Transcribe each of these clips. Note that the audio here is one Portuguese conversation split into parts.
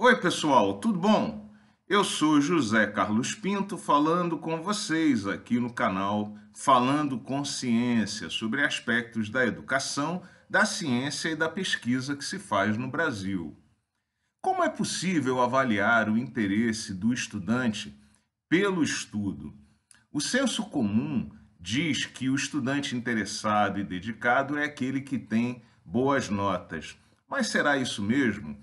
Oi, pessoal, tudo bom? Eu sou José Carlos Pinto falando com vocês aqui no canal Falando com Ciência sobre aspectos da educação, da ciência e da pesquisa que se faz no Brasil. Como é possível avaliar o interesse do estudante pelo estudo? O senso comum diz que o estudante interessado e dedicado é aquele que tem boas notas. Mas será isso mesmo?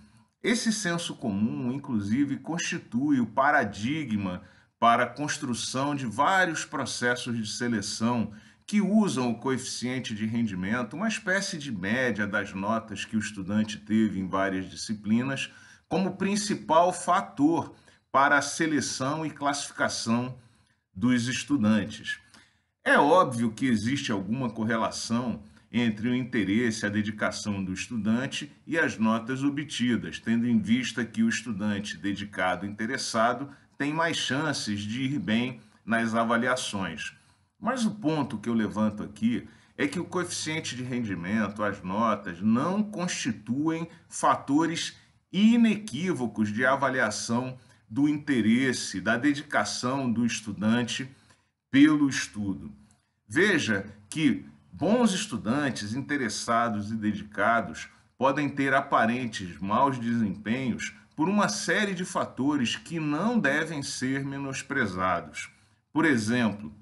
Esse senso comum, inclusive, constitui o paradigma para a construção de vários processos de seleção que usam o coeficiente de rendimento, uma espécie de média das notas que o estudante teve em várias disciplinas, como principal fator para a seleção e classificação dos estudantes. É óbvio que existe alguma correlação entre o interesse, a dedicação do estudante e as notas obtidas, tendo em vista que o estudante dedicado interessado tem mais chances de ir bem nas avaliações. Mas o ponto que eu levanto aqui é que o coeficiente de rendimento, as notas, não constituem fatores inequívocos de avaliação do interesse, da dedicação do estudante pelo estudo. Veja que Bons estudantes interessados e dedicados podem ter aparentes maus desempenhos por uma série de fatores que não devem ser menosprezados. Por exemplo,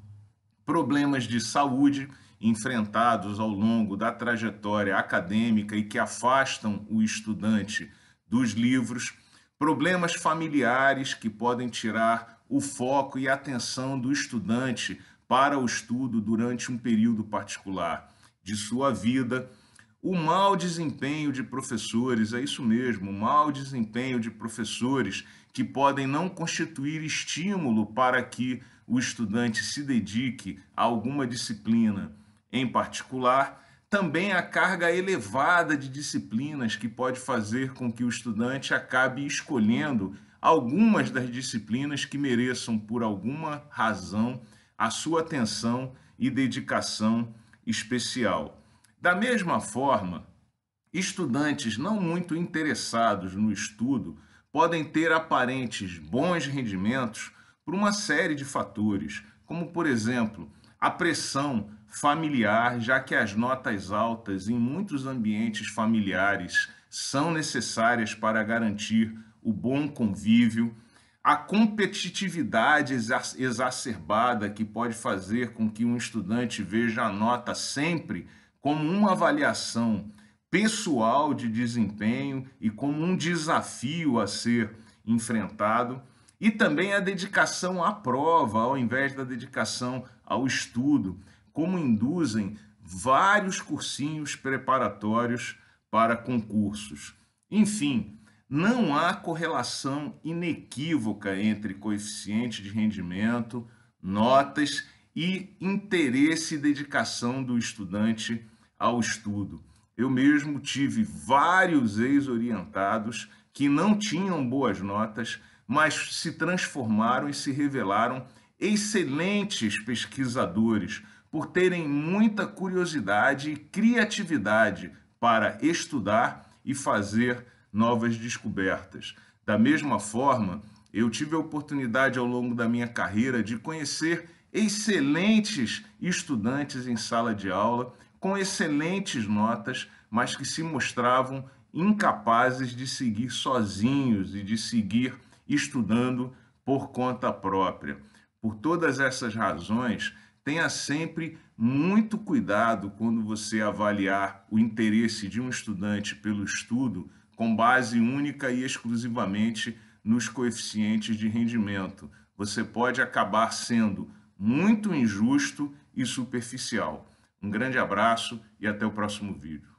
problemas de saúde enfrentados ao longo da trajetória acadêmica e que afastam o estudante dos livros, problemas familiares que podem tirar o foco e atenção do estudante para o estudo durante um período particular de sua vida. O mau desempenho de professores, é isso mesmo, o mau desempenho de professores que podem não constituir estímulo para que o estudante se dedique a alguma disciplina em particular. Também a carga elevada de disciplinas que pode fazer com que o estudante acabe escolhendo algumas das disciplinas que mereçam, por alguma razão, a sua atenção e dedicação especial. Da mesma forma, estudantes não muito interessados no estudo podem ter aparentes bons rendimentos por uma série de fatores, como, por exemplo, a pressão familiar, já que as notas altas em muitos ambientes familiares são necessárias para garantir o bom convívio, a competitividade exacerbada que pode fazer com que um estudante veja a nota sempre como uma avaliação pessoal de desempenho e como um desafio a ser enfrentado, e também a dedicação à prova, ao invés da dedicação ao estudo, como induzem vários cursinhos preparatórios para concursos. Enfim, não há correlação inequívoca entre coeficiente de rendimento, notas e interesse e dedicação do estudante ao estudo. Eu mesmo tive vários ex-orientados que não tinham boas notas, mas se transformaram e se revelaram excelentes pesquisadores por terem muita curiosidade e criatividade para estudar e fazer novas descobertas. Da mesma forma, eu tive a oportunidade ao longo da minha carreira de conhecer excelentes estudantes em sala de aula, com excelentes notas, mas que se mostravam incapazes de seguir sozinhos e de seguir estudando por conta própria. Por todas essas razões, tenha sempre muito cuidado quando você avaliar o interesse de um estudante pelo estudo com base única e exclusivamente nos coeficientes de rendimento. Você pode acabar sendo muito injusto e superficial. Um grande abraço e até o próximo vídeo.